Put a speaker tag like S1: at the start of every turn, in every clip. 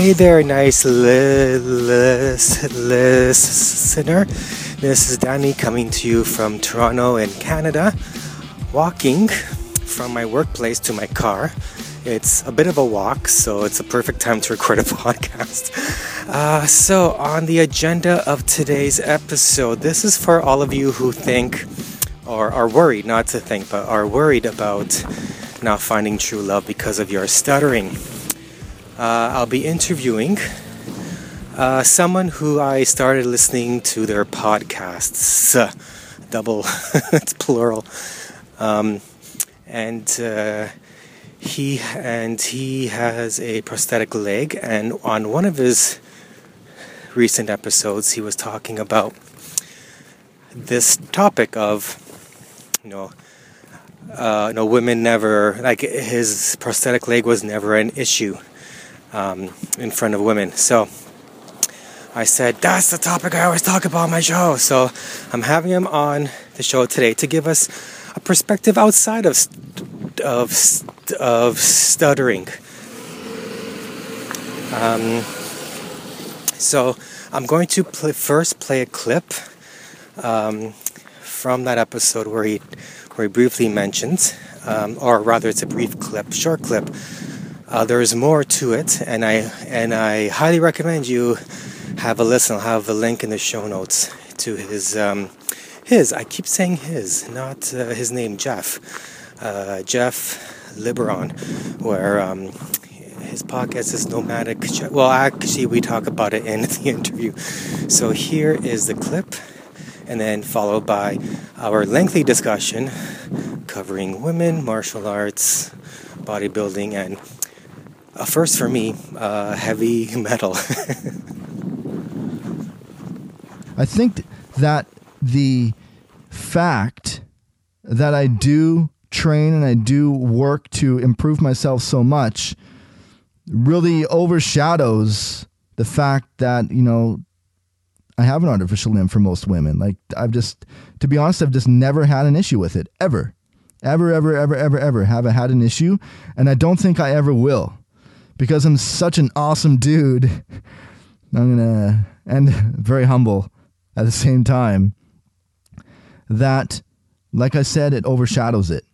S1: Hey there, nice li- lis- listener. This is Danny coming to you from Toronto in Canada, walking from my workplace to my car. It's a bit of a walk, so it's a perfect time to record a podcast. Uh, so, on the agenda of today's episode, this is for all of you who think or are worried, not to think, but are worried about not finding true love because of your stuttering. Uh, I'll be interviewing uh, someone who I started listening to their podcasts, double, it's plural, um, and uh, he and he has a prosthetic leg, and on one of his recent episodes, he was talking about this topic of, you know. Uh, women never like his prosthetic leg was never an issue um, in front of women. So I said, that's the topic I always talk about on my show. So I'm having him on the show today to give us a perspective outside of, of, of stuttering. Um, so I'm going to first play a clip um, from that episode where he, where he briefly mentions, um, or rather, it's a brief clip, short clip uh, there is more to it, and I and I highly recommend you have a listen. I'll have a link in the show notes to his um, his. I keep saying his, not uh, his name, Jeff. Uh, Jeff Liboiron, where um, his podcast is Nomadic. Well, actually, we talk about it in the interview. So here is the clip, and then followed by our lengthy discussion covering women, martial arts, bodybuilding, and uh, first for me, uh, heavy metal.
S2: I think that the fact that I do train and I do work to improve myself so much really overshadows the fact that, you know, I have an artificial limb for most women. Like, I've just, to be honest, I've just never had an issue with it, ever. Ever, ever, ever, ever, ever have I had an issue. And I don't think I ever will because I'm such an awesome dude. I'm gonna and very humble at the same time. That, like I said, it overshadows it.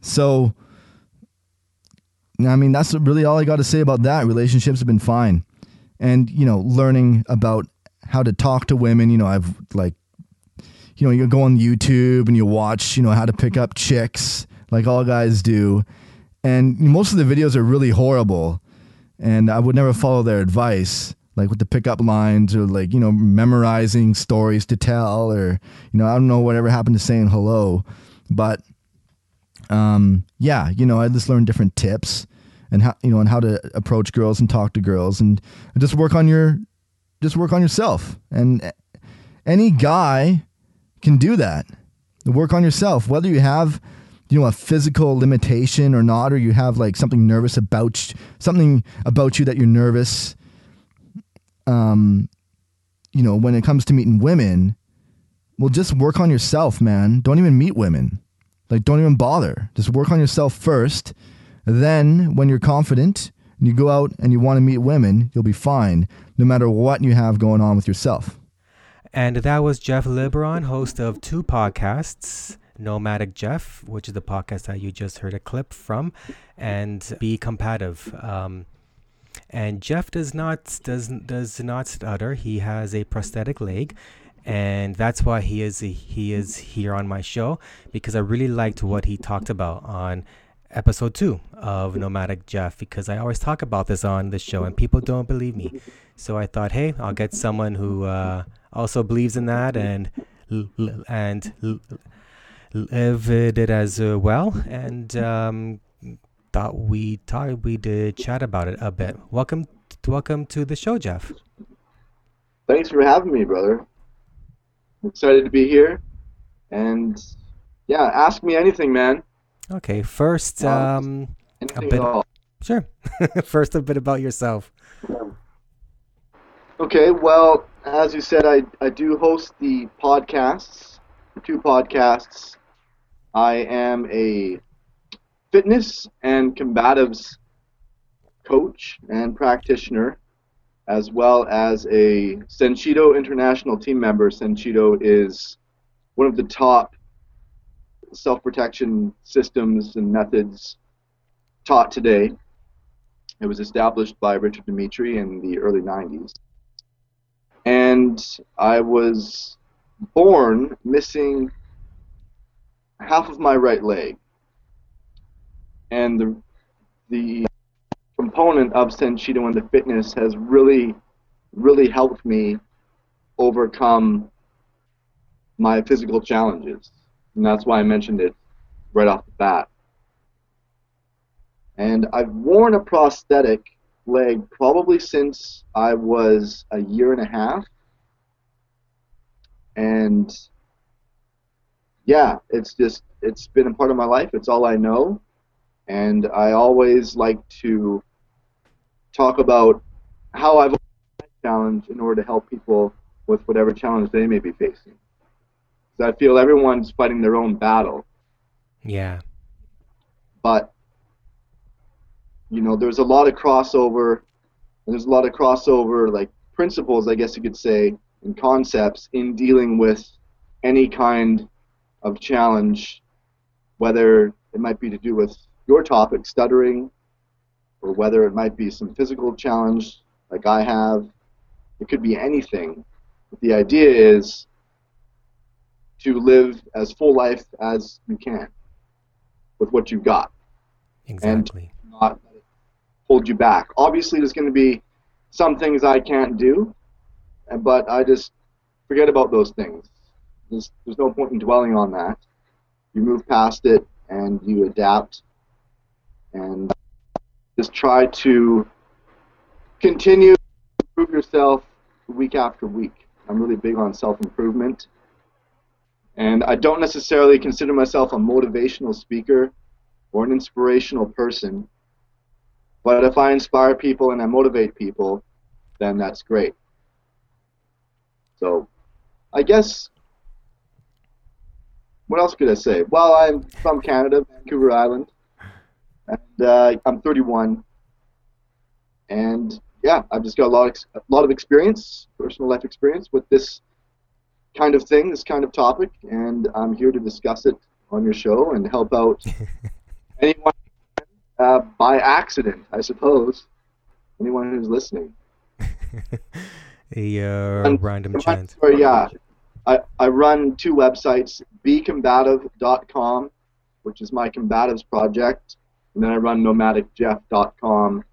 S2: So, I mean, that's really all I got to say about that. Relationships have been fine, and you know, learning about how to talk to women. You know, I've like, you know, you go on YouTube and you watch, you know, how to pick up chicks, like all guys do and most of the videos are really horrible. And i would never follow their advice like with the pickup lines or like you know memorizing stories to tell or you know i don't know whatever happened to saying hello. But um yeah you know i just learned different tips and how you know and how to approach girls and talk to girls and, just work on your just work on yourself. And any guy can do that. Work on yourself whether you have you know a physical limitation or not? Or you have like something nervous about something about you that you're nervous um you know when it comes to meeting women well just work on yourself man. Don't even meet women. Like don't even bother. Just work on yourself first. Then when you're confident and you go out and you want to meet women you'll be fine no matter what you have going on with yourself.
S1: And that was jeff liboiron host of two podcasts Nomadic Jeff, which is the podcast that you just heard a clip from, and Be Combative. Um, and Jeff does not does does not stutter. He has a prosthetic leg, and that's why he is he is here on my show because I really liked what he talked about on episode two of Nomadic Jeff because I always talk about this on the show and people don't believe me. So I thought, hey, I'll get someone who uh, also believes in that and and did as uh, well, and um, thought we thought we'd chat about it a bit. Welcome, to, welcome to the show, Jeff.
S3: Thanks for having me, brother. I'm excited to be here, and yeah, ask me anything, man.
S1: Okay, first, um,
S3: a bit.
S1: Sure. first, a bit about yourself.
S3: Okay, well, as you said, I, I do host the podcasts, two podcasts I am a fitness and combatives coach and practitioner, as well as a Senshido International team member. Senshido is one of the top self protection systems and methods taught today. It was established by Richard Dimitri in the early 90s. And I was born missing half of my right leg. And the, the component of Senshido and the fitness has really, really helped me overcome my physical challenges. And that's why I mentioned it right off the bat. And I've worn a prosthetic leg probably since I was a year and a half. And yeah, it's just it's been a part of my life. It's all I know. And I always like to talk about how I've challenge in order to help people with whatever challenge they may be facing. Because I feel everyone's fighting their own battle.
S1: Yeah.
S3: But you know, there's a lot of crossover. There's a lot of crossover, like principles, I guess you could say, and concepts in dealing with any kind of challenge, whether it might be to do with your topic, stuttering, or whether it might be some physical challenge like I have. It could be anything. But the idea is to live as full life as you can with what you've got.
S1: Exactly.
S3: And not hold you back. Obviously, there's going to be some things I can't do, but I just forget about those things. There's, there's no point in dwelling on that. You move past it and you adapt and just try to continue to improve yourself week after week. I'm really big on self improvement. And I don't necessarily consider myself a motivational speaker or an inspirational person. But if I inspire people and I motivate people, then that's great. So I guess what else could I say? Well, I'm from Canada, Vancouver Island, and uh, I'm 31, and yeah, I've just got a lot, of, a lot of experience, personal life experience with this kind of thing, this kind of topic, and I'm here to discuss it on your show and help out anyone uh, by accident, I suppose. Anyone who's listening.
S1: a uh, random chance.
S3: Sorry, yeah. I, I run two websites, becombative.com, which is my combatives project, and then I run nomadicjeff.com,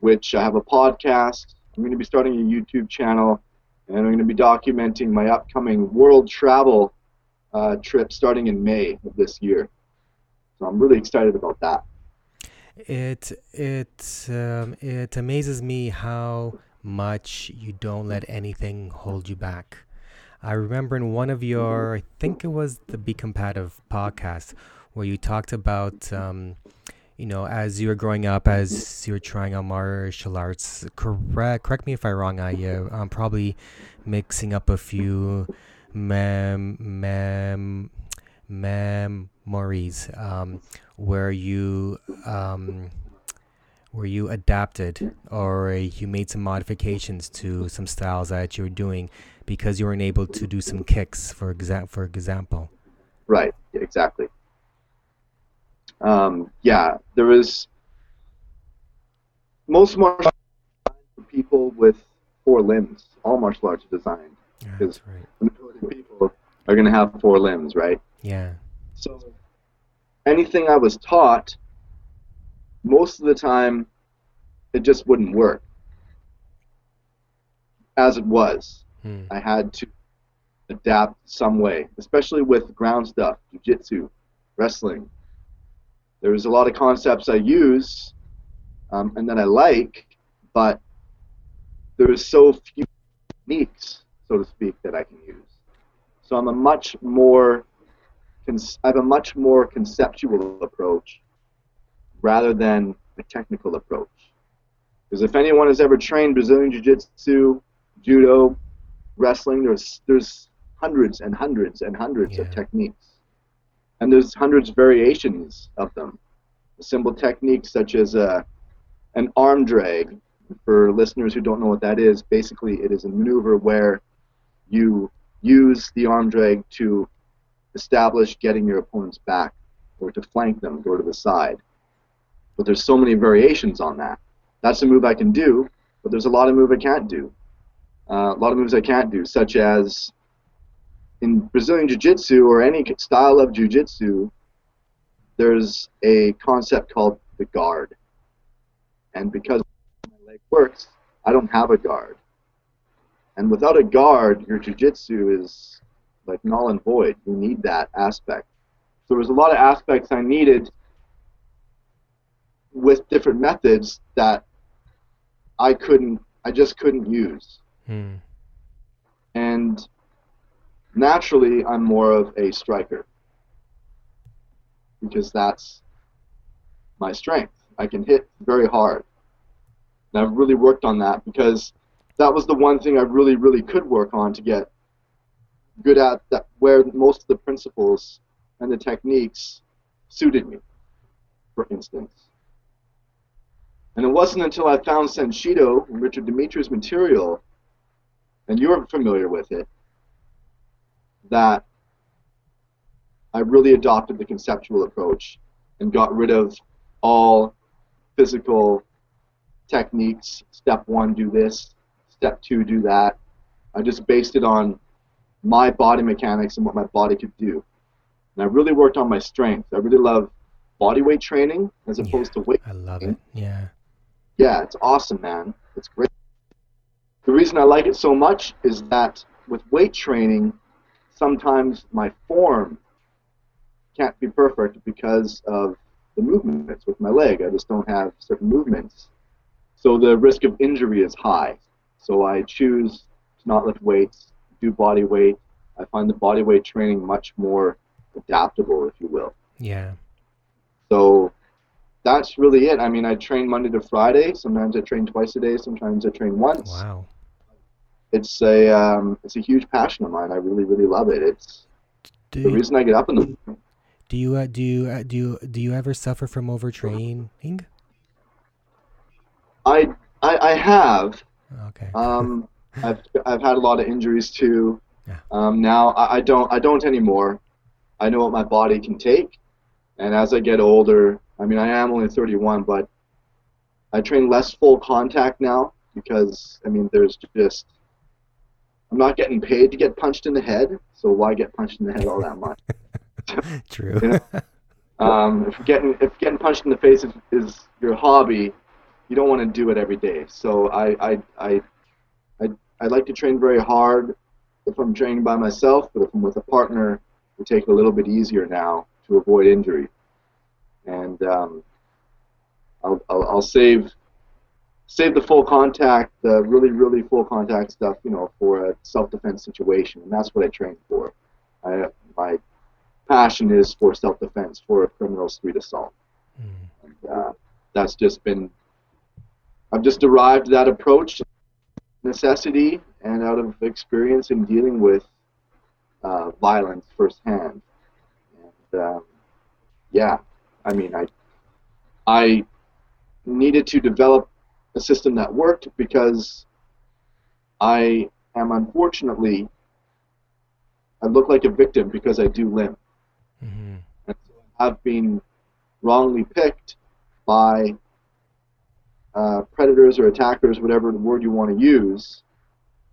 S3: which I have a podcast. I'm going to be starting a YouTube channel, and I'm going to be documenting my upcoming world travel uh, trip starting in May of this year. So I'm really excited about that.
S1: It it um, it amazes me how much you don't let anything hold you back. I remember in one of your, I think it was the Be Combative podcast, where you talked about, um, you know, as you were growing up, as you were trying out martial arts. Correct, correct me if I'm wrong. I, uh, I'm probably mixing up a few mem mem memories um, where you um, where you adapted or you made some modifications to some styles that you were doing because you weren't able to do some kicks, for exa- for example.
S3: Right. Exactly. Um, yeah, there was most martial arts for people with four limbs. All martial arts are designed
S1: Yeah, right.
S3: the majority of people are going to have four limbs, right?
S1: Yeah.
S3: So anything I was taught, most of the time, it just wouldn't work as it was.
S1: Hmm.
S3: I had to adapt some way, especially with ground stuff, jiu-jitsu, wrestling. There was a lot of concepts I use um, and that I like, but there is so few techniques, so to speak, that I can use. So I'm a much more, I have a much more conceptual approach rather than a technical approach. Because if anyone has ever trained Brazilian Jiu-Jitsu, Judo, wrestling, there's there's hundreds and hundreds and hundreds of techniques, and there's hundreds of variations of them. Simple techniques such as a an arm drag. For listeners who don't know what that is, basically it is a maneuver where you use the arm drag to establish getting your opponent's back or to flank them, go to the side. But there's so many variations on that. That's a move I can do, but there's a lot of move I can't do. Uh, a lot of moves I can't do, such as in Brazilian Jiu-Jitsu or any style of Jiu-Jitsu, there's a concept called the guard. And because my leg works, I don't have a guard. And without a guard, your Jiu-Jitsu is like null and void. You need that aspect. So there was a lot of aspects I needed with different methods that I couldn't, I just couldn't use.
S1: Hmm.
S3: And naturally, I'm more of a striker because that's my strength. I can hit very hard. And I've really worked on that because that was the one thing I really, really could work on to get good at that, where most of the principles and the techniques suited me, for instance. And it wasn't until I found Senshido, Richard Dimitri's material, and you're familiar with it, that I really adopted the conceptual approach and got rid of all physical techniques. Step one, do this. Step two, do that. I just based it on my body mechanics and what my body could do. And I really worked on my strength. I really love body weight training as opposed
S1: yeah,
S3: to weight.
S1: I love it. Yeah.
S3: Yeah, it's awesome, man. It's great. The reason I like it so much is that with weight training, sometimes my form can't be perfect because of the movements with my leg. I just don't have certain movements. So the risk of injury is high. So I choose to not lift weights, do body weight. I find the body weight training much more adaptable, if you will.
S1: Yeah.
S3: So that's really it. I mean, I train Monday to Friday. Sometimes I train twice a day. Sometimes I train once.
S1: Wow.
S3: It's a um, it's a huge passion of mine. I really really love it. It's
S1: Do
S3: the
S1: you,
S3: reason I get up in the morning.
S1: do you uh, do you uh, do you do you ever suffer from overtraining?
S3: I I, I have.
S1: Okay.
S3: Um, I've I've had a lot of injuries too.
S1: Yeah.
S3: Um, now I, I don't I don't anymore. I know what my body can take, and as I get older, I mean I am only 31, but I train less full contact now because I mean there's just I'm not getting paid to get punched in the head, so why get punched in the head all that much?
S1: True.
S3: you know? Um, if getting if getting punched in the face is, is your hobby, you don't want to do it every day. So I I, I I I like to train very hard if I'm training by myself, but if I'm with a partner, we take it a little bit easier now to avoid injury. And um, I'll, I'll I'll save save the full contact, the really really full contact stuff, you know, for a self-defense situation, and that's what I train for. I my passion is for self-defense, for a criminal street assault.
S1: Mm.
S3: And, uh, that's just been, I've just derived that approach, necessity, and out of experience in dealing with uh, violence firsthand. And um, yeah, I mean, I, I needed to develop a system that worked because I am unfortunately, I look like a victim because I do limp.
S1: hmm
S3: and so have been wrongly picked by uh, predators or attackers, whatever the word you want to use.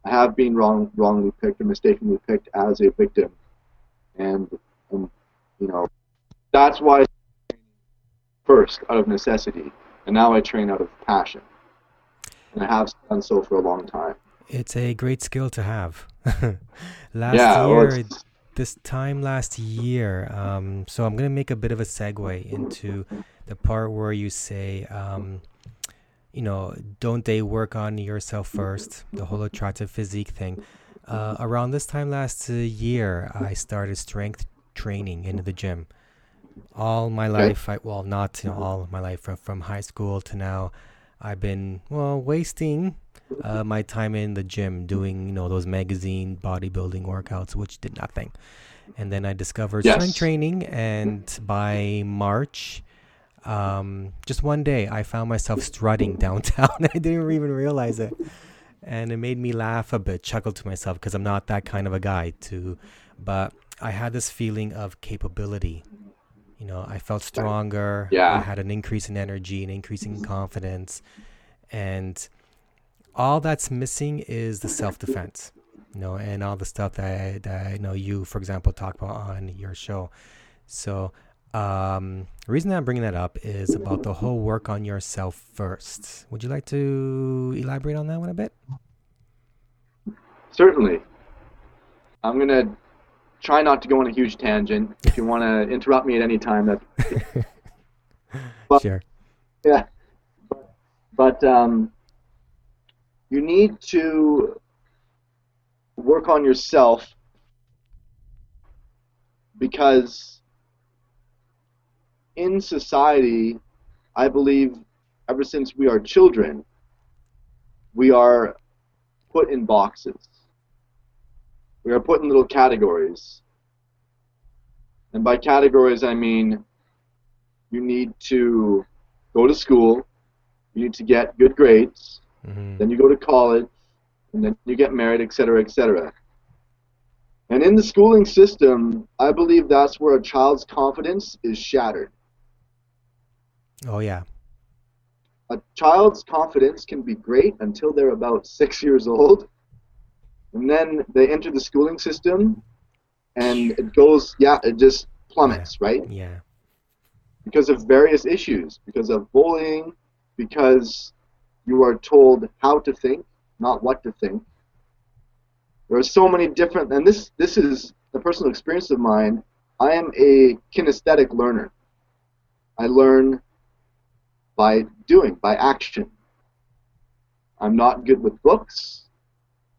S3: I have been wrong, wrongly picked or mistakenly picked as a victim, and, and you know that's why first out of necessity, and now I train out of passion, and I have done so for a long time.
S1: It's a great skill to have. last
S3: yeah,
S1: year, this time last year, um, so I'm gonna make a bit of a segue into the part where you say, um, you know, don't they work on yourself first? The whole attractive physique thing. Uh, around this time last year, I started strength training into the gym. All my life, I, well, not you know, all of my life, from, from high school to now, I've been well wasting uh, my time in the gym doing you know those magazine bodybuilding workouts, which did nothing. And then I discovered
S3: Yes.
S1: strength training, and by March, um, just one day I found myself strutting downtown. I didn't even realize it, and it made me laugh a bit, chuckle to myself because I'm not that kind of a guy. To, but I had this feeling of capability. You know, I felt stronger.
S3: Yeah.
S1: I had an increase in energy, an increase in confidence, and all that's missing is the self defense. You know, and all the stuff that I, that I know you, for example, talk about on your show. So, um, the reason I'm bringing that up is about the whole work on yourself first. Would you like to elaborate on that one a bit?
S3: Certainly. I'm gonna try not to go on a huge tangent. If you want to interrupt me at any time, that Well-
S1: sure.
S3: yeah. But, but um, you need to work on yourself because in society, I believe ever since we are children, we are put in boxes. We are put in little categories. And by categories, I mean you need to go to school, you need to get good grades,
S1: hmm
S3: then you go to college, and then you get married, etc., etc. And in the schooling system, I believe that's where a child's confidence is shattered.
S1: Oh yeah.
S3: A child's confidence can be great until they're about six years old, and then they enter the schooling system, and it goes, yeah, it just plummets, right?
S1: Yeah.
S3: because of various issues, because of bullying, because you are told how to think, not what to think. There are so many different, and this this is a personal experience of mine. I am a kinesthetic learner. I learn by doing, by action. I'm not good with books.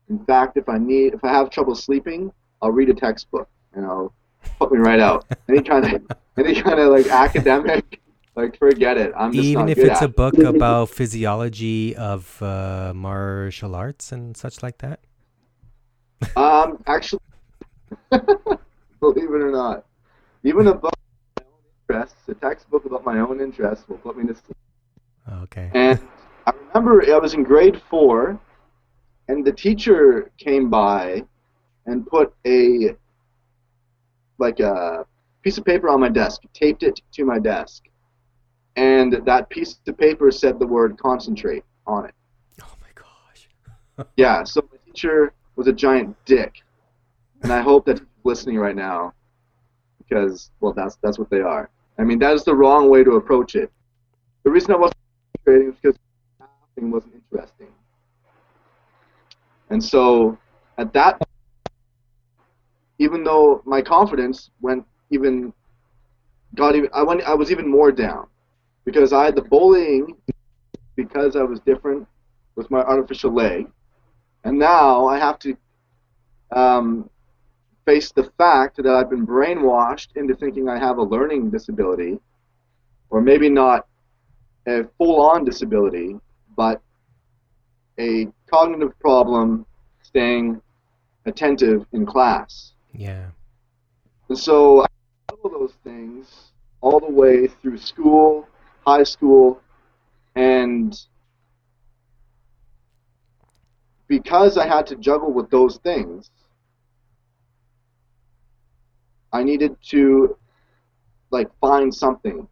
S3: In fact, if I need, if I have trouble sleeping, I'll read a textbook and I'll put me right out. Any kind of, any kind of like academic, like forget it. I'm just
S1: Even if it's a
S3: it.
S1: book about physiology of uh, martial arts and such like that.
S3: Um, actually, believe it or not, even a book about my own interests, a textbook about my own interests will put me to sleep.
S1: Okay.
S3: And I remember I was in grade four, and the teacher came by and put a like a piece of paper on my desk, taped it to my desk, and that piece of paper said the word concentrate on it.
S1: Oh my gosh.
S3: Yeah, so the teacher was a giant dick, and I hope that he's listening right now, because well, that's that's what they are. I mean, that is the wrong way to approach it. The reason I wasn't concentrating is because laughing wasn't interesting, and so at that, even though my confidence went even got even, I went, I was even more down, because I had the bullying, because I was different with my artificial leg. And now I have to um, face the fact that I've been brainwashed into thinking I have a learning disability, or maybe not a full on disability, but a cognitive problem staying attentive in class.
S1: Yeah.
S3: And so I all those things all the way through school, high school, and because I had to juggle with those things, I needed to like find something.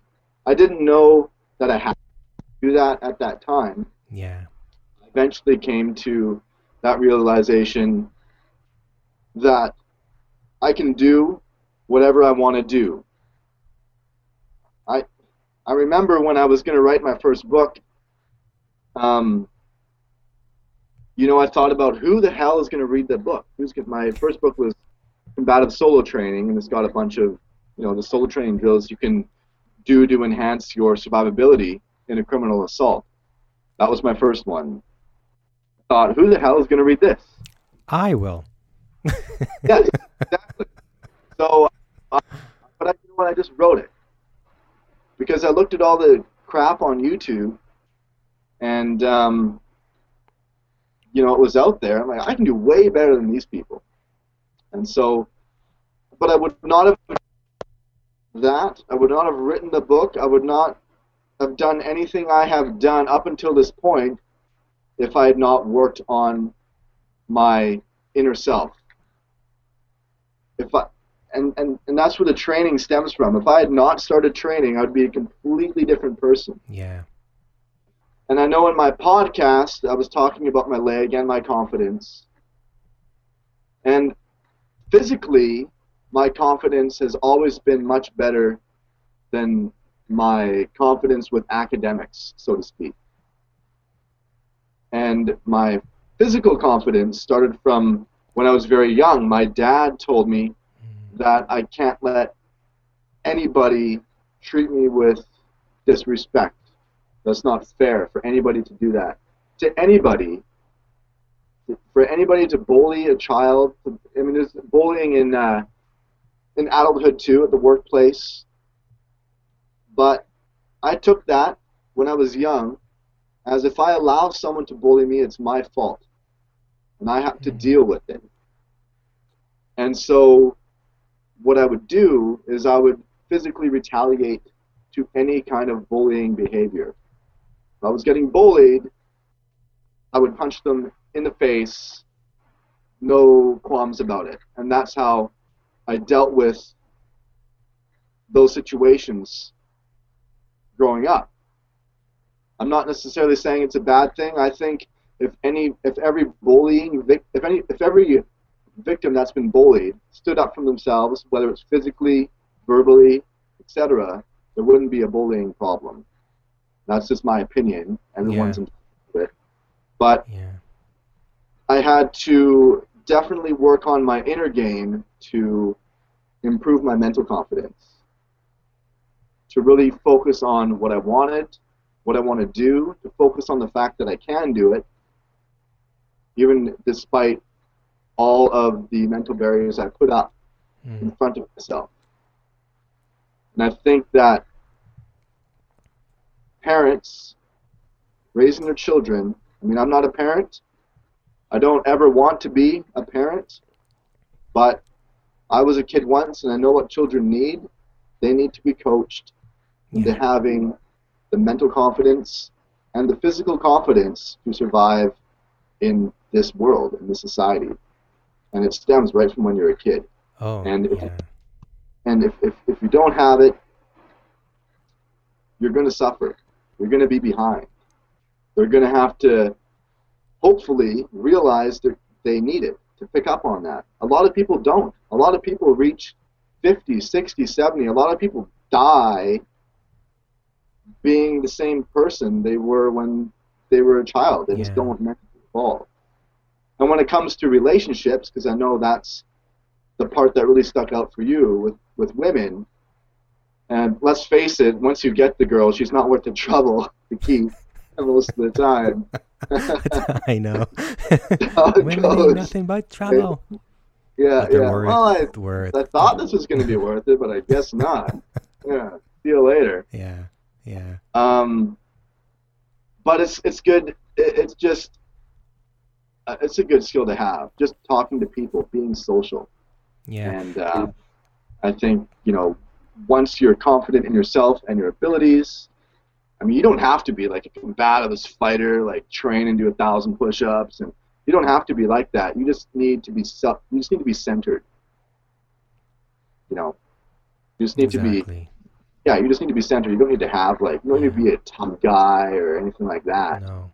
S3: I didn't know that I had to do that at that time.
S1: Yeah.
S3: Eventually came to that realization that I can do whatever I want to do. I I remember when I was going to write my first book. Um, you know, I thought about who the hell is going to read the book. Who's gonna, my first book was combative solo training, and it's got a bunch of you know the solo training drills you can do to enhance your survivability in a criminal assault. That was my first one. Thought, who the hell is going to read this?
S1: I will.
S3: Yes, exactly. So, uh, but I, you know what? I just wrote it because I looked at all the crap on YouTube, and um, you know it was out there. I'm like, I can do way better than these people, and so, but I would not have that. I would not have written the book. I would not have done anything I have done up until this point if I had not worked on my inner self. If I and, and, and that's where the training stems from. If I had not started training, I'd be a completely different person.
S1: Yeah.
S3: And I know in my podcast, I was talking about my leg and my confidence. And physically, my confidence has always been much better than my confidence with academics, so to speak. And my physical confidence started from when I was very young. My dad told me mm. that I can't let anybody treat me with disrespect. That's not fair for anybody to do that. To anybody, for anybody to bully a child, I mean, there's bullying in uh, in adulthood too, at the workplace. But I took that when I was young as if I allow someone to bully me, it's my fault. And I have to mm-hmm. deal with it. And so what I would do is I would physically retaliate to any kind of bullying behavior. If I was getting bullied, I would punch them in the face, no qualms about it. And that's how I dealt with those situations growing up. I'm not necessarily saying it's a bad thing. I think if any, if every bullying, if any, if every victim that's been bullied stood up for themselves, whether it's physically, verbally, etc., there wouldn't be a bullying problem. That's just my opinion. Everyone's yeah. entitled it. But yeah. I had to definitely work on my inner game to improve my mental confidence. To really focus on what I wanted, what I want to do, to focus on the fact that I can do it, even despite all of the mental barriers I put up mm. in front of myself. And I think that parents raising their children, I mean, I'm not a parent. I don't ever want to be a parent, but I was a kid once and I know what children need. They need to be coached yeah. into having the mental confidence and the physical confidence to survive in this world, in this society. And it stems right from when you're a kid.
S1: Oh,
S3: and if,
S1: yeah.
S3: and if, if, if you don't have it, you're going to suffer. You're going to be behind. They're going to have to hopefully realize that they need it to pick up on that. A lot of people don't. A lot of people reach 50, 60, 70. A lot of people die being the same person they were when they were a child. They yeah. just don't mentally evolve. And when it comes to relationships, because I know that's the part that really stuck out for you with, with women, and let's face it, once you get the girl, she's not worth the trouble to keep most of the time.
S1: I know. Women ain't nothing but trouble.
S3: Yeah, yeah. Worth, well, I. I thought this was going to be worth it, but I guess not. yeah. See you later.
S1: Yeah. Yeah.
S3: Um, but it's it's good. It, it's just uh, it's a good skill to have. Just talking to people, being social.
S1: Yeah.
S3: And uh, I think you know once you're confident in yourself and your abilities. I mean, you don't have to be like a combative fighter, like train and do a thousand push-ups, and you don't have to be like that. You just need to be self. You just need to be centered. You know, you just need exactly. to be yeah, you just need to be centered. You don't need to have like you don't need to be a tough guy or anything like that.
S1: No.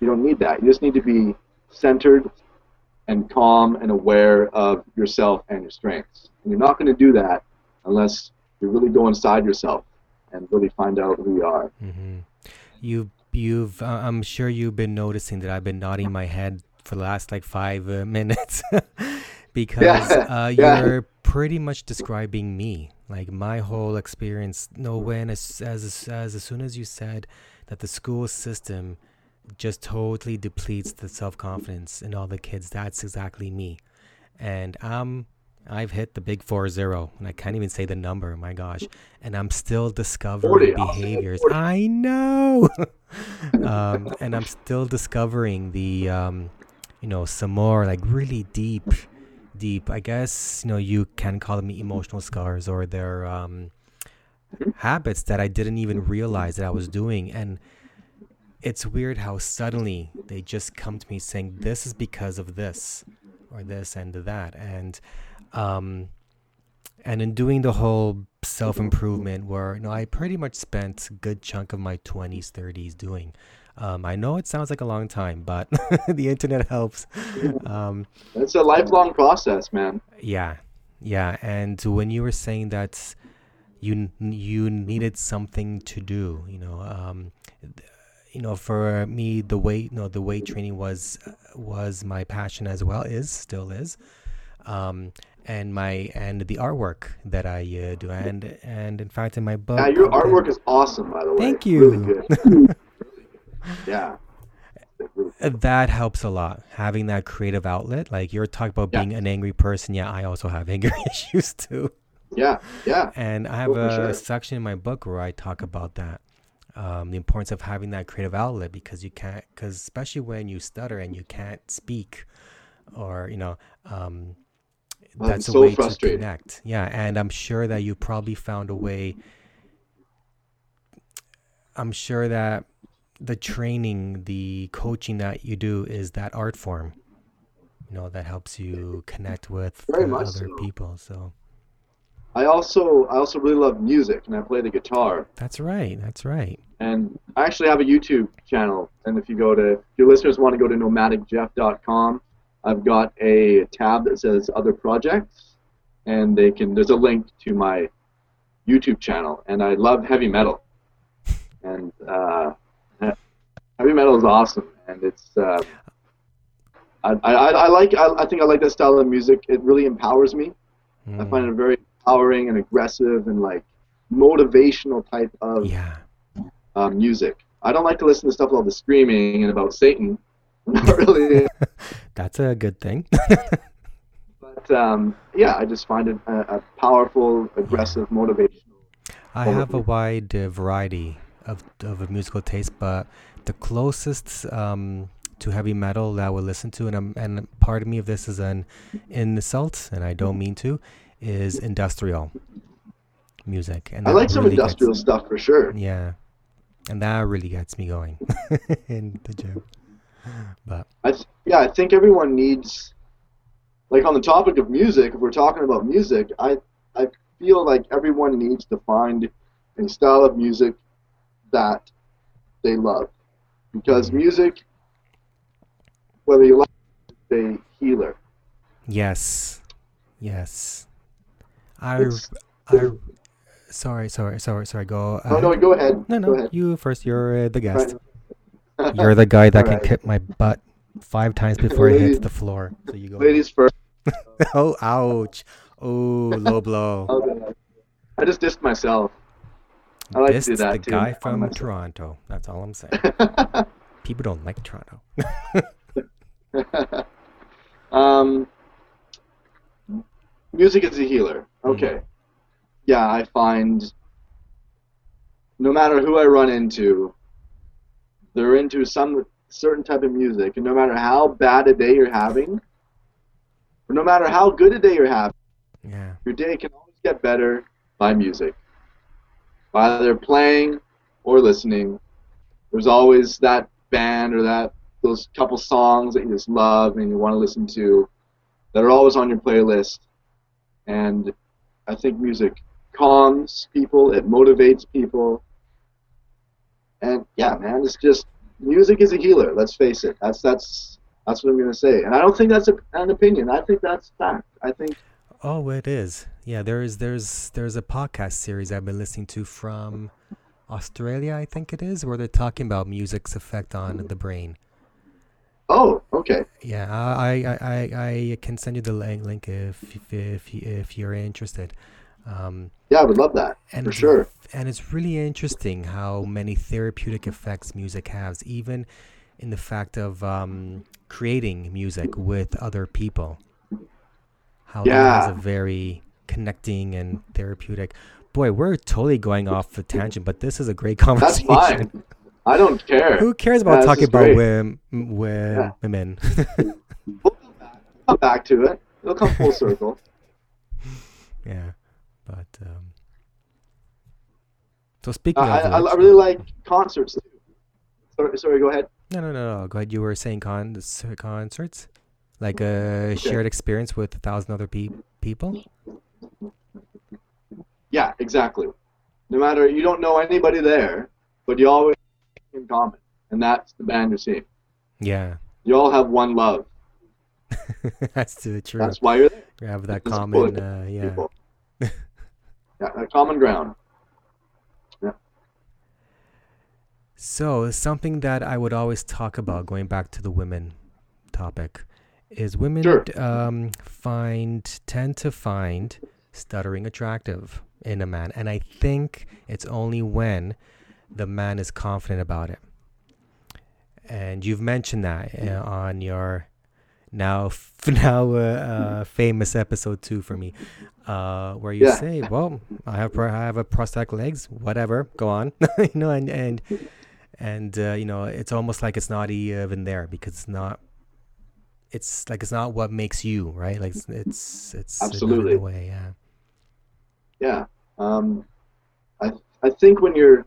S3: You don't need that. You just need to be centered and calm and aware of yourself and your strengths. And you're not going to do that unless you really go inside yourself and really find out who you are.
S1: Mm-hmm. You you've uh, I'm sure you've been noticing that I've been nodding my head for the last like five uh, minutes because yeah. Uh, you're pretty much describing me like my whole experience no when as, as as as soon as you said that the school system just totally depletes the self-confidence in all the kids that's exactly me and um I've hit the big four zero, and I can't even say the number. My gosh, and I'm still discovering 40, behaviors. I know, um, and I'm still discovering the, um, you know, some more like really deep deep. I guess you know you can call them emotional scars or they're um, habits that I didn't even realize that I was doing. And it's weird how suddenly they just come to me saying, This is because of this or this and that. And, um, and in doing the whole self improvement, where you know I pretty much spent a good chunk of my twenties, thirties doing. Um, I know it sounds like a long time, but the internet helps. Um,
S3: it's a lifelong process, man.
S1: Yeah, yeah. And when you were saying that you you needed something to do, you know, um, you know, for me, the weight, you know, the weight training was was my passion as well. Is still is. Um, and my and the artwork that I uh, do, and and in fact, in my book,
S3: yeah, your artwork is awesome, by the way.
S1: Thank you.
S3: Really good. yeah.
S1: That helps a lot. Having that creative outlet, like you're talking about being an angry person. Yeah, I also have anger issues too.
S3: Yeah, yeah.
S1: And I have
S3: Oh,
S1: a
S3: sure.
S1: section in my book where I talk about that. Um, the importance of having that creative outlet because you can't, because especially when you stutter and you can't speak, or you know, um, that's
S3: it's
S1: a way to connect. Yeah, and I'm sure that you probably found a way. I'm sure that the training, the coaching that you do is that art form. You know that helps you connect with
S3: Very much
S1: other
S3: so.
S1: people. So
S3: I also I also really love music and I play the guitar.
S1: that's right. That's right.
S3: And I actually have a YouTube channel. And if you go to if your listeners want to go to nomadicjeff.com, I've got a tab that says other projects and they can there's a link to my YouTube channel. And I love heavy metal. And uh, heavy metal is awesome and it's uh, I, I, I like I, I think I like that style of music. It really empowers me. I
S1: Mm,
S3: find it very empowering and aggressive and like motivational type of
S1: yeah.
S3: um, music. I don't like to listen to stuff about the screaming and about Satan. Not really,
S1: That's a good thing.
S3: but um, yeah, I just find it a, a powerful, aggressive, motivational.
S1: I have a wide uh, variety of, of a musical taste, but the closest um, to heavy metal that I would listen to, and I'm, and part of me of this is an insult, and I don't mean to, is industrial music. And
S3: I like some
S1: really gets-
S3: industrial stuff for sure.
S1: yeah, and that really gets me going in the gym. But
S3: I th- yeah, I think everyone needs, like on the topic of music, if we're talking about music, I I feel like everyone needs to find a style of music that they love, because music, whether you like, it, is a healer.
S1: yes, yes, I,
S3: It's-
S1: I, sorry, sorry, sorry, sorry. Go.
S3: Oh
S1: ahead.
S3: no, go ahead.
S1: No,
S3: Go
S1: no,
S3: ahead.
S1: you first. You're uh, the guest.
S3: Right.
S1: You're the guy that can
S3: Alright.
S1: kick my butt five times before it hits the floor. So you go.
S3: Ladies first.
S1: Oh, ouch. Oh, low blow.
S3: I just dissed myself. I like to
S1: this
S3: do
S1: is
S3: that
S1: the
S3: too,
S1: guy from
S3: myself.
S1: Toronto. That's all I'm saying. People don't like Toronto.
S3: um, music is a healer.
S1: Hmm.
S3: Okay. Yeah, I find no matter who I run into, they're into some certain type of music, and no matter how bad a day you're having, or no matter how good a day you're having,
S1: Yeah.
S3: your day can always get better by music. Either playing or listening. There's always that band or that those couple songs that you just love and you want to listen to that are always on your playlist. And I think music calms people, it motivates people. And yeah, man, it's just music is a healer, let's face it. That's that's that's what I'm gonna say. And I don't think that's a, an opinion. I think that's fact. I think
S1: Oh, it is. Yeah, there is. There's there's a podcast series I've been listening to from Australia, I think it is, where they're talking about music's effect on the brain.
S3: Oh, okay.
S1: Yeah, I I, I, I can send you the link, link if if if, if you're interested. Um,
S3: Yeah, I would love that
S1: and
S3: for sure.
S1: And it's really interesting how many therapeutic effects music has, even in the fact of um, creating music with other people. How that has
S3: Yeah.
S1: a very connecting and therapeutic. Boy, we're totally going off the tangent, but this is a great conversation.
S3: That's fine. I don't care.
S1: Who cares about
S3: this
S1: talking about women? women
S3: Yeah.
S1: women?
S3: We'll come back. Come back to it. It'll come full circle.
S1: yeah, but um, So speaking
S3: Uh, I,
S1: of
S3: I, really like concerts too. Sorry, sorry, go ahead.
S1: no, no, no, no. Go ahead. You were saying con- concerts, like a shared experience with a thousand other pe- people.
S3: Yeah, exactly. No matter you don't know anybody there, but you always in common, and that's the band you're seeing.
S1: Yeah,
S3: You all have one love.
S1: that's the true.
S3: That's why you're there.
S1: We have that
S3: It's
S1: common. Uh, yeah.
S3: yeah, a common ground. Yeah.
S1: So something that I would always talk about, going back to the women topic, is women
S3: Sure.
S1: um, find tend to find stuttering attractive in a man, and I think it's only when the man is confident about it. And you've mentioned that uh, on your now f- now uh, uh, famous episode two for me, uh, where you
S3: Yeah.
S1: say, "Well, I have I have a prosthetic legs, whatever, go on," you know, and and and uh, you know, it's almost like it's not even there because it's not. It's like it's not what makes you right. Like it's it's it's
S3: Absolutely.
S1: a way, yeah.
S3: Yeah. Um, I I think when you're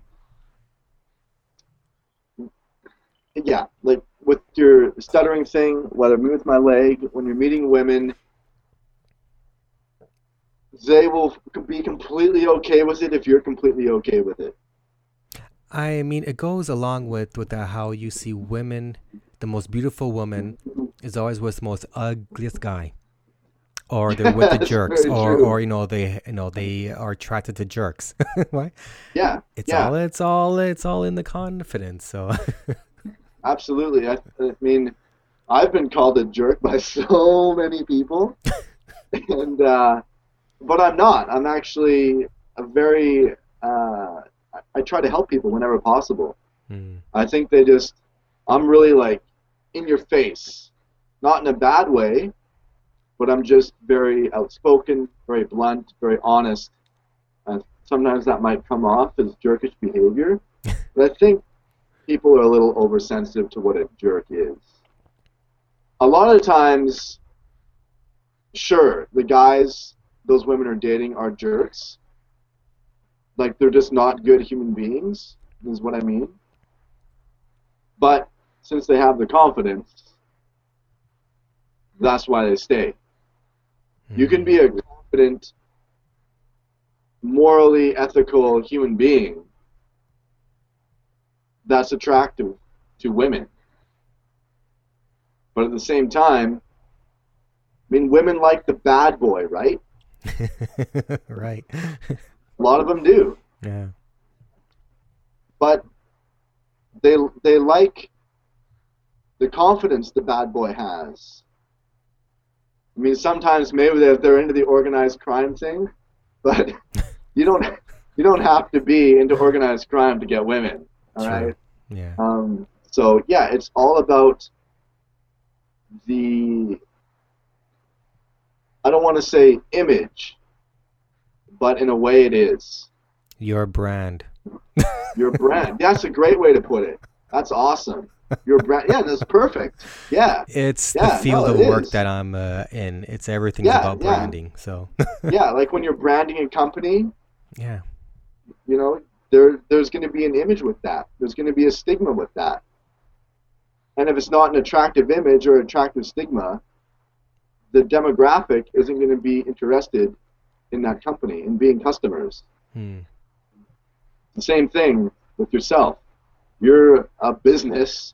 S3: yeah, like with your stuttering thing, whether me with my leg, when you're meeting women, they will be completely okay with it if you're completely okay with it.
S1: I mean, it goes along with with the, how you see women. The most beautiful woman is always with the most ugliest guy, or they're with the jerks, or
S3: true.
S1: or you know they you know they are attracted to jerks. Why?
S3: Yeah,
S1: It's
S3: Yeah.
S1: all it's all it's all in the confidence. So
S3: absolutely. I, I mean, I've been called a jerk by so many people, and uh, but I'm not. I'm actually a very. Uh, I- I try to help people whenever possible.
S1: Mm,
S3: I think they just. I'm really like in your face, not in a bad way, but I'm just very outspoken, very blunt, very honest. Uh, sometimes that might come off as jerkish behavior, but I think people are a little oversensitive to what a jerk is. A lot of times, sure, the guys those women are dating are jerks. Like they're just not good human beings, is what I mean. But since they have the confidence, that's why they stay. You can be a confident, morally ethical human being that's attractive to women. But at the same time, I mean, women like the bad boy, right?
S1: right.
S3: A lot of them do.
S1: yeah.
S3: But they they like the confidence the bad boy has. I mean, sometimes maybe they're, they're into the organized crime thing, but you don't you don't have to be into organized crime to get women. All right.
S1: Yeah.
S3: Um, so yeah, it's all about the. I don't want to say image, but in a way it is
S1: Your brand.
S3: your brand. That's a great way to put it. That's awesome. Your brand. Yeah, that's perfect. Yeah,
S1: It's
S3: Yeah,
S1: the field
S3: no,
S1: of work
S3: is.
S1: that I'm uh, in. It's everything's
S3: Yeah,
S1: about
S3: yeah.
S1: branding. So
S3: yeah. Like when you're branding a company,
S1: yeah.
S3: you know, there there's going to be an image with that. There's going to be a stigma with that. And if it's not an attractive image or attractive stigma, the demographic isn't going to be interested in that company and being customers.
S1: Hmm.
S3: The same thing with yourself. You're a business,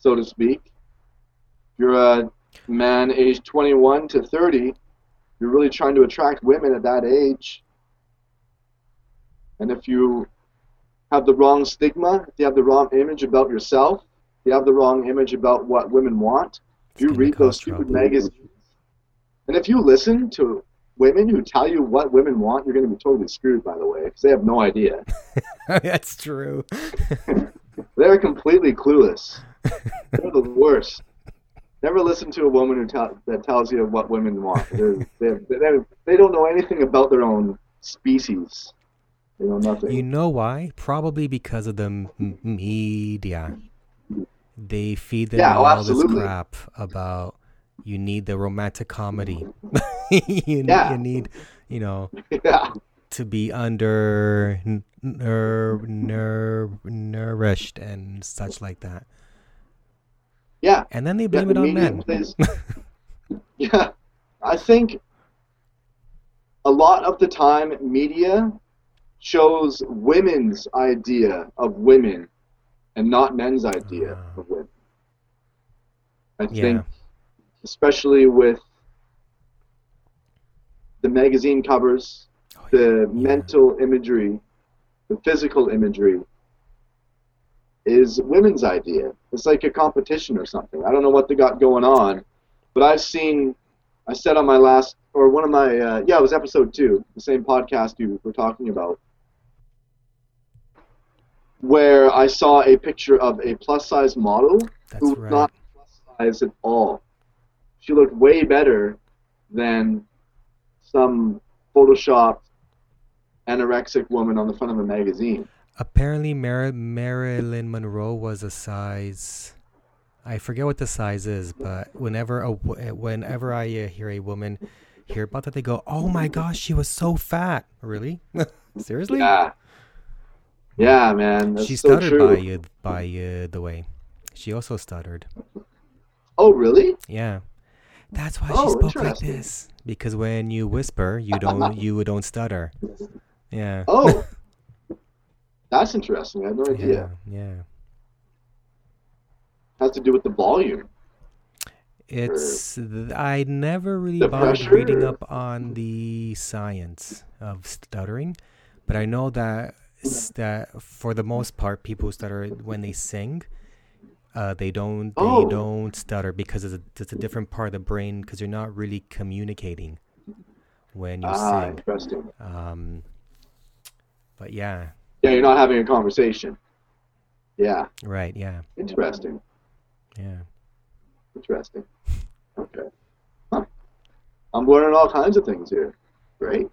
S3: so to speak. If You're a man aged 21 to 30. You're really trying to attract women at that age. And if you have the wrong stigma, if you have the wrong image about yourself, if you have the wrong image about what women want, if you read those stupid
S1: trouble.
S3: magazines, and if you listen to women who tell you what women want, you're going to be totally screwed, by the way, because they have no idea.
S1: That's true.
S3: They're completely clueless. They're the worst. Never listen to a woman who tell, that tells you what women want. They're, they're, they they don't know anything about their own species. They know nothing.
S1: You know why? Probably because of the m- media. They feed them
S3: Yeah, oh,
S1: all this crap about you need the romantic comedy. you,
S3: Yeah.
S1: you need, you know,
S3: yeah,
S1: to be under ner- nourished and such like that.
S3: Yeah.
S1: And then they
S3: yeah
S1: blame
S3: the
S1: it on men.
S3: yeah. I think a lot of the time media shows women's idea of women and not men's idea
S1: Ah.
S3: of women. I
S1: Yeah.
S3: think especially with the magazine covers, the mental imagery, the physical imagery is women's idea. It's like a competition or something. I don't know what they got going on, but I've seen. I said on my last or one of my uh, yeah, it was episode two, the same podcast you were talking about, where I saw a picture of a plus size model
S1: That's
S3: who was
S1: right.
S3: not plus size at all. She looked way better than some photoshopped anorexic woman on the front of a magazine.
S1: Apparently, Mar- Marilyn Monroe was a size. I forget what the size is, but whenever a uh, whenever I uh, hear a woman hear about that, they go, "Oh my gosh, she was so fat." Really? Seriously?
S3: Yeah. Yeah, man.
S1: She
S3: so
S1: stuttered
S3: true.
S1: by uh, by uh, the way. She also stuttered.
S3: Oh, really?
S1: Yeah. That's why she
S3: Oh,
S1: spoke like this. Because when you whisper, you don't you don't stutter. Yeah.
S3: Oh. That's interesting. I had no idea.
S1: Yeah.
S3: has to do with the volume.
S1: It's I never really
S3: The
S1: bothered
S3: pressure?
S1: reading up on the science of stuttering, but I know that that for the most part, people who stutter when they sing, uh, they don't they
S3: Oh.
S1: don't stutter because it's a, it's a different part of the brain because you're not really communicating when you
S3: Ah,
S1: sing.
S3: interesting.
S1: Um, but yeah,
S3: Yeah, you're not having a conversation. Yeah,
S1: right, yeah,
S3: interesting.
S1: yeah.
S3: Interesting. Okay. Huh. I'm learning all kinds of things here. Great.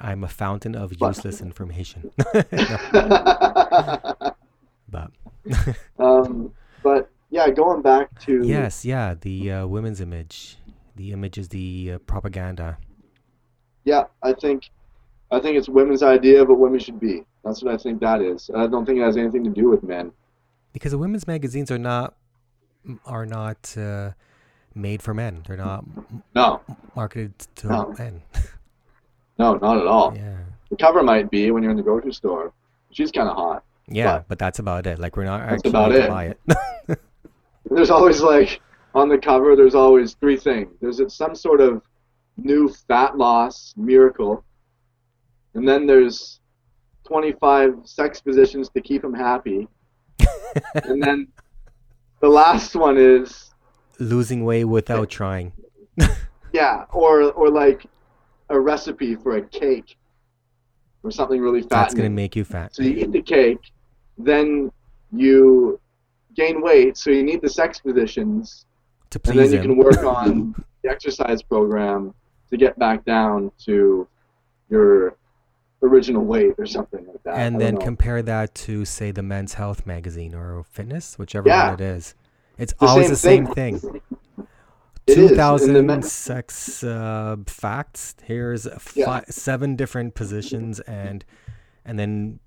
S1: I'm a fountain of
S3: But-
S1: useless information. but
S3: um, but yeah, going back to
S1: Yes, yeah, the uh, women's image. The image is the uh, propaganda.
S3: yeah, I think I think it's women's idea of what women should be. That's what I think that is. I don't think it has anything to do with men.
S1: Because the women's magazines are not are not uh, made for men. They're not
S3: No,
S1: marketed to
S3: No.
S1: men.
S3: no, not at all.
S1: yeah.
S3: The cover might be when you're in the grocery store. She's kind of hot.
S1: Yeah,
S3: But-
S1: but that's about it. Like we're not
S3: That's
S1: actually
S3: about it.
S1: buy it.
S3: There's always like on the cover. There's always three things. There's some sort of new fat loss miracle, and then there's 25 sex positions to keep him happy, and then the last one is
S1: Losing weight without trying.
S3: yeah, or or like a recipe for a cake or something really fat.
S1: That's going to make you fat.
S3: So you eat the cake, then you gain weight. So you need the sex positions,
S1: To please
S3: and then
S1: please
S3: you can work on the exercise program to get back down to your original weight or something like that.
S1: And then
S3: know.
S1: compare that to say the men's health magazine or fitness whichever
S3: Yeah.
S1: one it is it's
S3: The
S1: always
S3: same
S1: the same thing
S3: It is, and the
S1: 2000
S3: men-
S1: sex uh, facts here's fi-
S3: Yeah.
S1: seven different positions and and then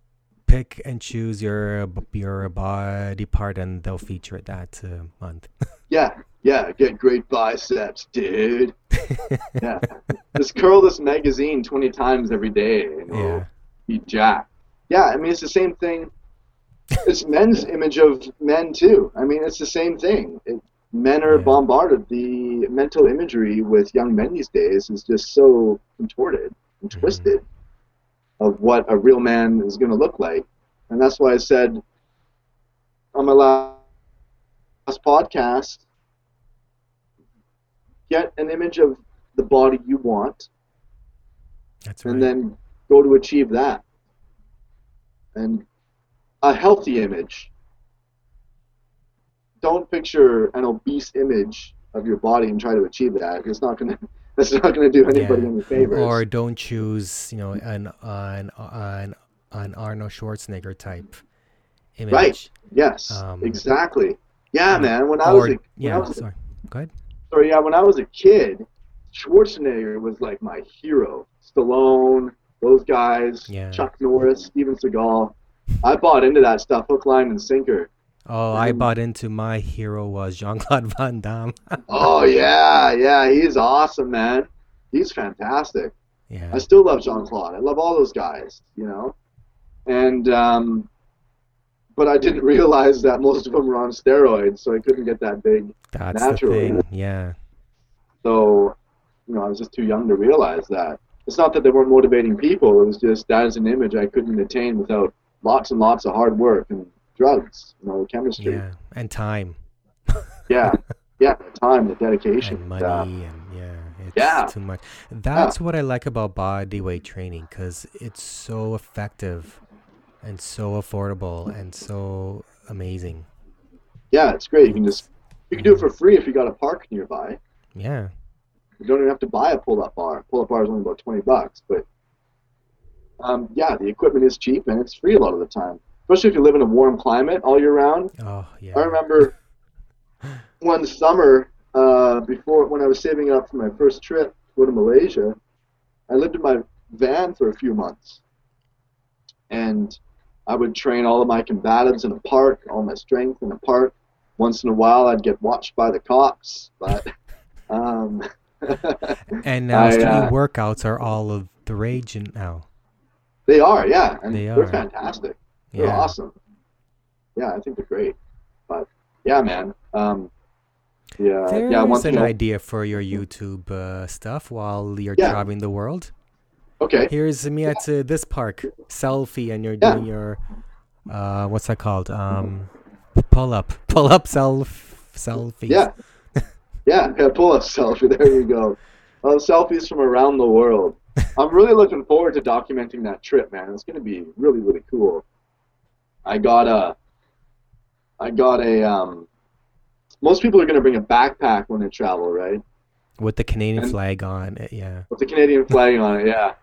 S1: pick and choose your your body part and they'll feature it that uh, month
S3: Yeah, yeah, get great biceps, dude. Yeah, just curl this magazine 20 times every day and
S1: yeah
S3: you'll be jacked. Yeah, I mean, it's the same thing. It's men's image of men, too. I mean, it's the same thing. It, men are
S1: Yeah.
S3: bombarded. The mental imagery with young men these days is just so contorted and
S1: Mhm.
S3: twisted of what a real man is going to look like. And that's why I said on my last podcast get an image of the body you want
S1: that's right
S3: and then go to achieve that. And a healthy image. Don't picture an obese image of your body and try to achieve that. It's not gonna. That's not gonna do anybody
S1: Yeah.
S3: any favors.
S1: or don't choose you know an an an, an Arnold Schwarzenegger type image
S3: Right. yes,
S1: um,
S3: exactly. Yeah, man. When I was
S1: or
S3: a, when I
S1: yeah
S3: was a-
S1: sorry go ahead
S3: sorry, yeah, when I was a kid, Schwarzenegger was like my hero. Stallone, those guys,
S1: Yeah.
S3: Chuck Norris, Steven Seagal. I bought into that stuff, hook, line, and sinker.
S1: Oh, I
S3: Um,
S1: bought into my hero was Jean Claude Van Damme.
S3: Oh yeah, yeah, he's awesome, man. He's fantastic.
S1: yeah.
S3: I still love Jean Claude. I love all those guys, you know. And um, but I didn't realize that most of them were on steroids, so I couldn't get that big.
S1: That's
S3: naturally.
S1: the thing. Yeah.
S3: So, you know, I was just too young to realize that. It's not that they weren't motivating people. It was just that is an image I couldn't attain without lots and lots of hard work and drugs, you know, chemistry.
S1: Yeah. And time.
S3: Yeah, yeah, the time, the dedication.
S1: and money
S3: uh,
S1: and yeah it's
S3: Yeah.
S1: too much that's what i like about body weight training because it's so effective and so affordable and so amazing
S3: yeah, it's great. You can just you can do it for free if you got a park nearby.
S1: yeah
S3: You don't even have to buy a pull-up bar. Pull-up bar is only about twenty bucks, but um, yeah, the equipment is cheap and it's free a lot of the time. Especially if you live in a warm climate all year round.
S1: oh yeah
S3: I remember one summer uh, before when I was saving up for my first trip to go to Malaysia, I lived in my van for a few months, and I would train all of my combatives in a park, all my strength in a park. Once in a while, I'd get watched by the cops, but um,
S1: and now
S3: I, uh,
S1: workouts are all of the rage and now
S3: they are, yeah, and
S1: They
S3: are
S1: they're
S3: fantastic. They're
S1: yeah
S3: awesome. Yeah, I think they're great. But yeah, man. Um, yeah,
S1: There's
S3: yeah. One
S1: an.
S3: I-
S1: idea for your YouTube uh, stuff while you're
S3: Yeah.
S1: traveling the world.
S3: Okay.
S1: Here's me at uh, this park, selfie, and you're
S3: Yeah.
S1: doing your, uh, what's that called? Um, pull up, pull up self selfies.
S3: Yeah. Yeah, yeah, pull up selfie. There you go. Uh, selfies from around the world. I'm really looking forward to documenting that trip, man. It's going to be really, really cool. I got a, I got a. Um, most people are going to bring a backpack when they travel, right?
S1: with the Canadian
S3: And-
S1: flag on it. Yeah.
S3: With the Canadian flag on it, yeah.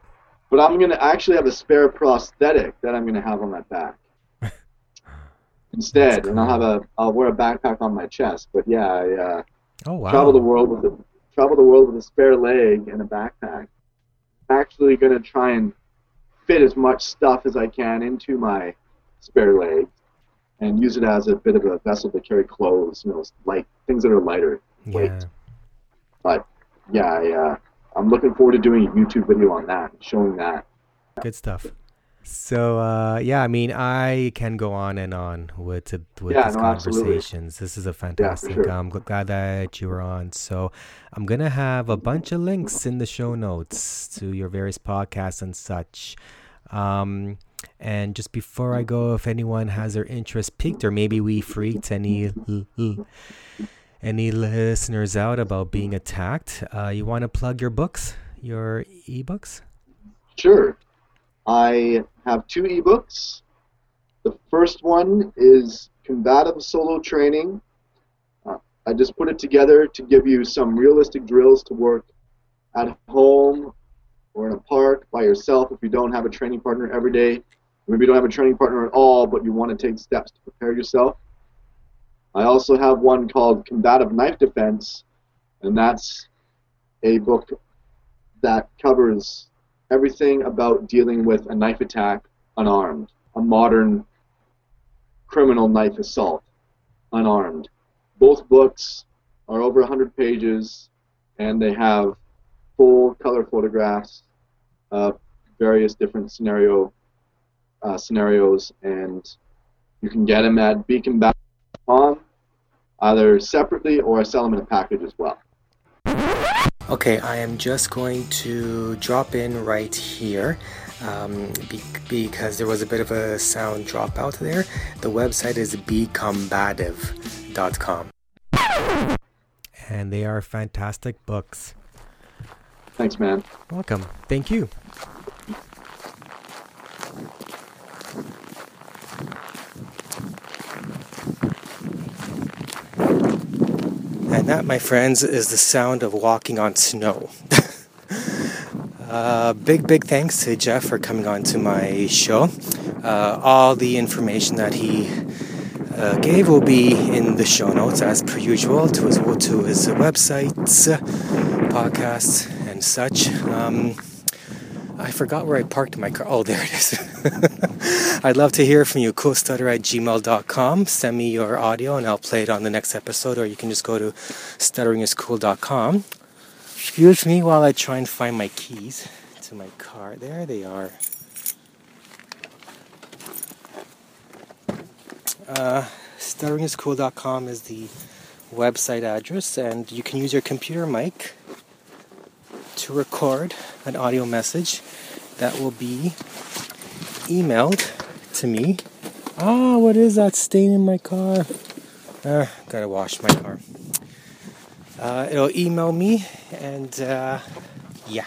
S3: But I'm going to actually have a spare prosthetic that I'm going to have on my back instead,
S1: That's
S3: and I'll have a. I'll wear a backpack on my chest. But yeah, I. Uh,
S1: Oh wow.
S3: travel the world with a travel the world with a spare leg and a backpack. Actually, gonna try and fit as much stuff as I can into my spare leg, and use it as a bit of a vessel to carry clothes, you know, light things that are lighter. weight.
S1: Yeah.
S3: But yeah, I, uh, I'm looking forward to doing a YouTube video on that, showing that.
S1: Good stuff. So uh, yeah, I mean, I can go on and on with with
S3: Yeah,
S1: these
S3: no, absolutely.
S1: conversations. This is a fantastic.
S3: sure.
S1: I'm glad that you were on. So I'm gonna have a bunch of links in the show notes to your various podcasts and such. Um, and just before I go, if anyone has their interest piqued, or maybe we freaked any any listeners out about being attacked, uh, you want to plug your books, your ebooks?
S3: Sure. I have two ebooks. The first one is Combative Solo Training. Uh, I just put it together to give you some realistic drills to work at home or in a park by yourself if you don't have a training partner every day. Maybe you don't have a training partner at all, but you want to take steps to prepare yourself. I also have one called Combative Knife Defense, and that's a book that covers everything about dealing with a knife attack unarmed, a modern criminal knife assault unarmed. Both books are over 100 pages and they have full color photographs of various different scenario uh, scenarios and you can get them at beaconbat.com either separately or I sell them in a package as well.
S1: Okay, I am just going to drop in right here um, be- because there was a bit of a sound dropout there. The website is becombative.com. And they are fantastic books.
S3: Thanks, man.
S1: Welcome. Thank you. And that, my friends, is the sound of walking on snow. uh, big, big thanks to Jeff for coming on to my show. Uh, all the information that he uh, gave will be in the show notes as per usual to his, to his websites, podcasts, and such. Um, I forgot where I parked my car. Oh, there it is. I'd love to hear from you. Coolstutter at gmail.com. Send me your audio and I'll play it on the next episode, or you can just go to stutteringiscool.com. Excuse me while I try and find my keys to my car. There they are. Uh, stutteringiscool.com is the website address, and you can use your computer mic to record an audio message that will be emailed to me. Ah, what is that stain in my car? Uh, gotta wash my car. Uh, it'll email me, and uh, yeah.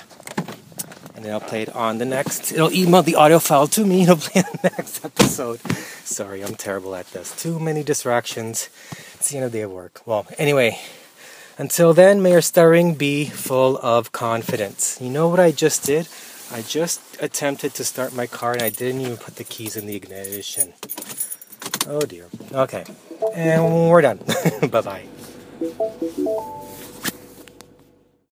S1: And then I'll play it on the next. It'll email the audio file to me. It'll play the next episode. Sorry, I'm terrible at this. Too many distractions. It's the end of the day of work. Well, anyway. Until then, may your stuttering be full of confidence. You know what I just did? I just attempted to start my car and I didn't even put the keys in the ignition. Oh dear. Okay. And we're done. bye bye.